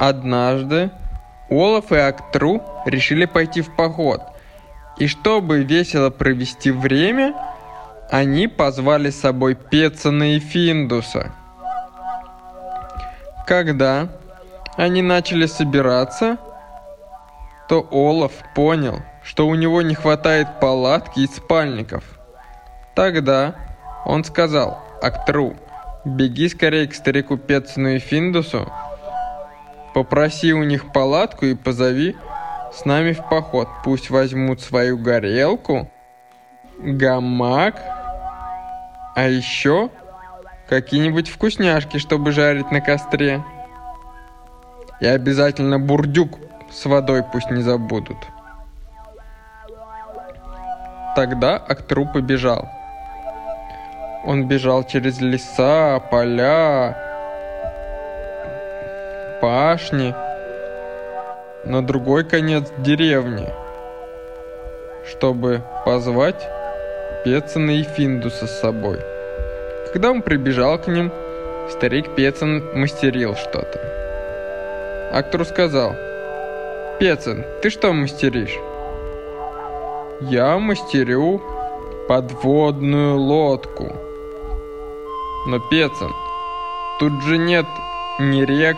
Однажды Олаф и Актру решили пойти в поход. И чтобы весело провести время, они позвали с собой Пецана и Финдуса. Когда они начали собираться, то Олаф понял, что у него не хватает палатки и спальников. Тогда он сказал Актру, беги скорее к старику Пецану и Финдусу, попроси у них палатку и позови с нами в поход. Пусть возьмут свою горелку, гамак, а еще какие-нибудь вкусняшки, чтобы жарить на костре. И обязательно бурдюк с водой пусть не забудут. Тогда Актру побежал. Он бежал через леса, поля, пашни, на другой конец деревни, чтобы позвать Пецана и Финдуса с собой. Когда он прибежал к ним, старик Пецан мастерил что-то. Актору сказал, «Пецан, ты что мастеришь?» «Я мастерю подводную лодку». «Но, Пецан, тут же нет ни рек,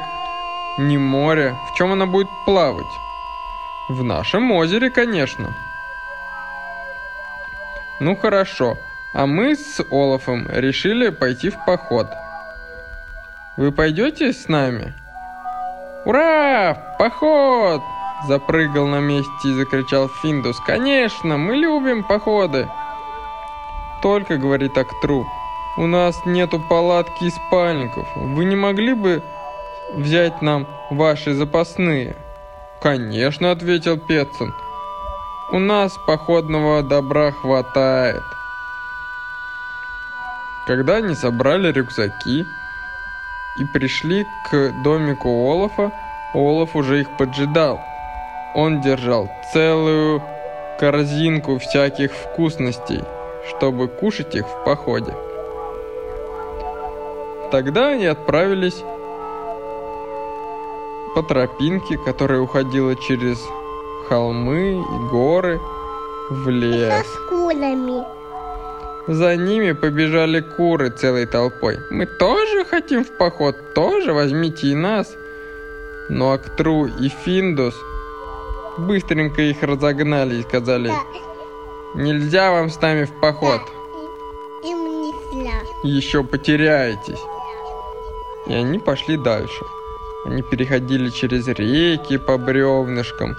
ни море. В чем она будет плавать? В нашем озере, конечно. Ну хорошо, а мы с Олафом решили пойти в поход. Вы пойдете с нами? Ура! Поход! Запрыгал на месте и закричал Финдус. Конечно, мы любим походы. Только, говорит Актру, у нас нету палатки и спальников. Вы не могли бы взять нам ваши запасные?» «Конечно», — ответил Петсон. «У нас походного добра хватает». Когда они собрали рюкзаки и пришли к домику Олафа, Олаф уже их поджидал. Он держал целую корзинку всяких вкусностей, чтобы кушать их в походе. Тогда они отправились по тропинке, которая уходила через холмы и горы в лес. Со курами. За ними побежали куры целой толпой. Мы тоже хотим в поход, тоже возьмите и нас. Но Актру и Финдус быстренько их разогнали и сказали, нельзя вам с нами в поход. Им нельзя. Еще потеряетесь. И они пошли дальше. Они переходили через реки по бревнышкам,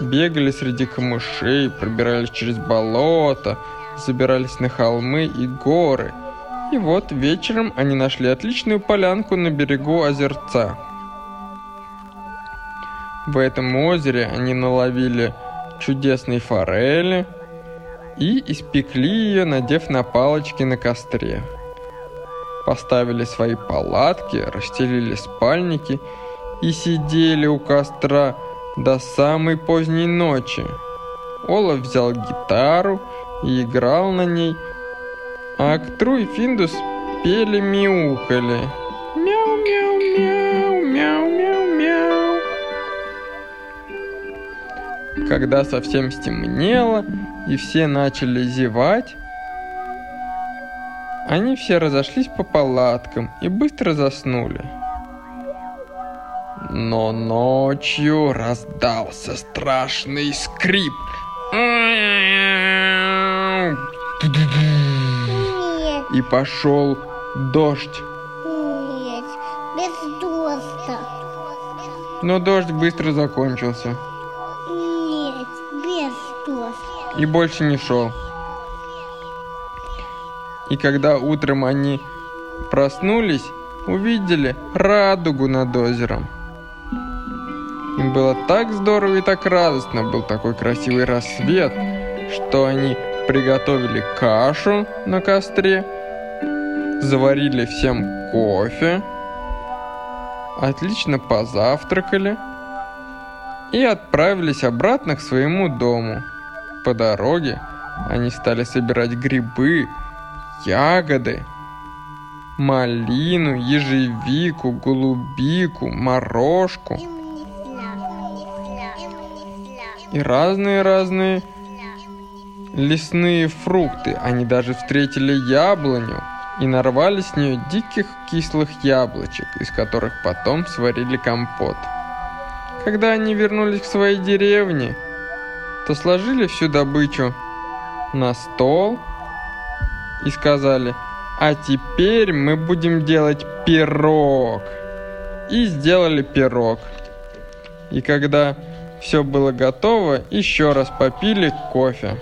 бегали среди камышей, пробирались через болото, забирались на холмы и горы. И вот вечером они нашли отличную полянку на берегу озерца. В этом озере они наловили чудесной форели и испекли ее, надев на палочки на костре. Поставили свои палатки, расстелили спальники и сидели у костра до самой поздней ночи. Олаф взял гитару и играл на ней, а Актру и Финдус пели мяукали. Мяу-мяу-мяу, мяу-мяу-мяу. Когда совсем стемнело и все начали зевать, они все разошлись по палаткам и быстро заснули. Но ночью раздался страшный скрип. Нет, И пошел дождь. нет, без дождя. Но дождь быстро закончился и больше не шел. И когда утром они проснулись, увидели радугу над озером. Им было так здорово и так радостно, был такой красивый рассвет, что они приготовили кашу на костре, заварили всем кофе, отлично позавтракали и отправились обратно к своему дому. По дороге Они стали собирать грибы, ягоды, малину, ежевику, голубику, морожку и разные-разные лесные фрукты. Они даже встретили яблоню и нарвали с нее диких кислых яблочек, из которых потом сварили компот. Когда они вернулись к своей деревне, то сложили всю добычу на стол и сказали, а теперь мы будем делать пирог. И сделали пирог. И когда все было готово, еще раз попили кофе.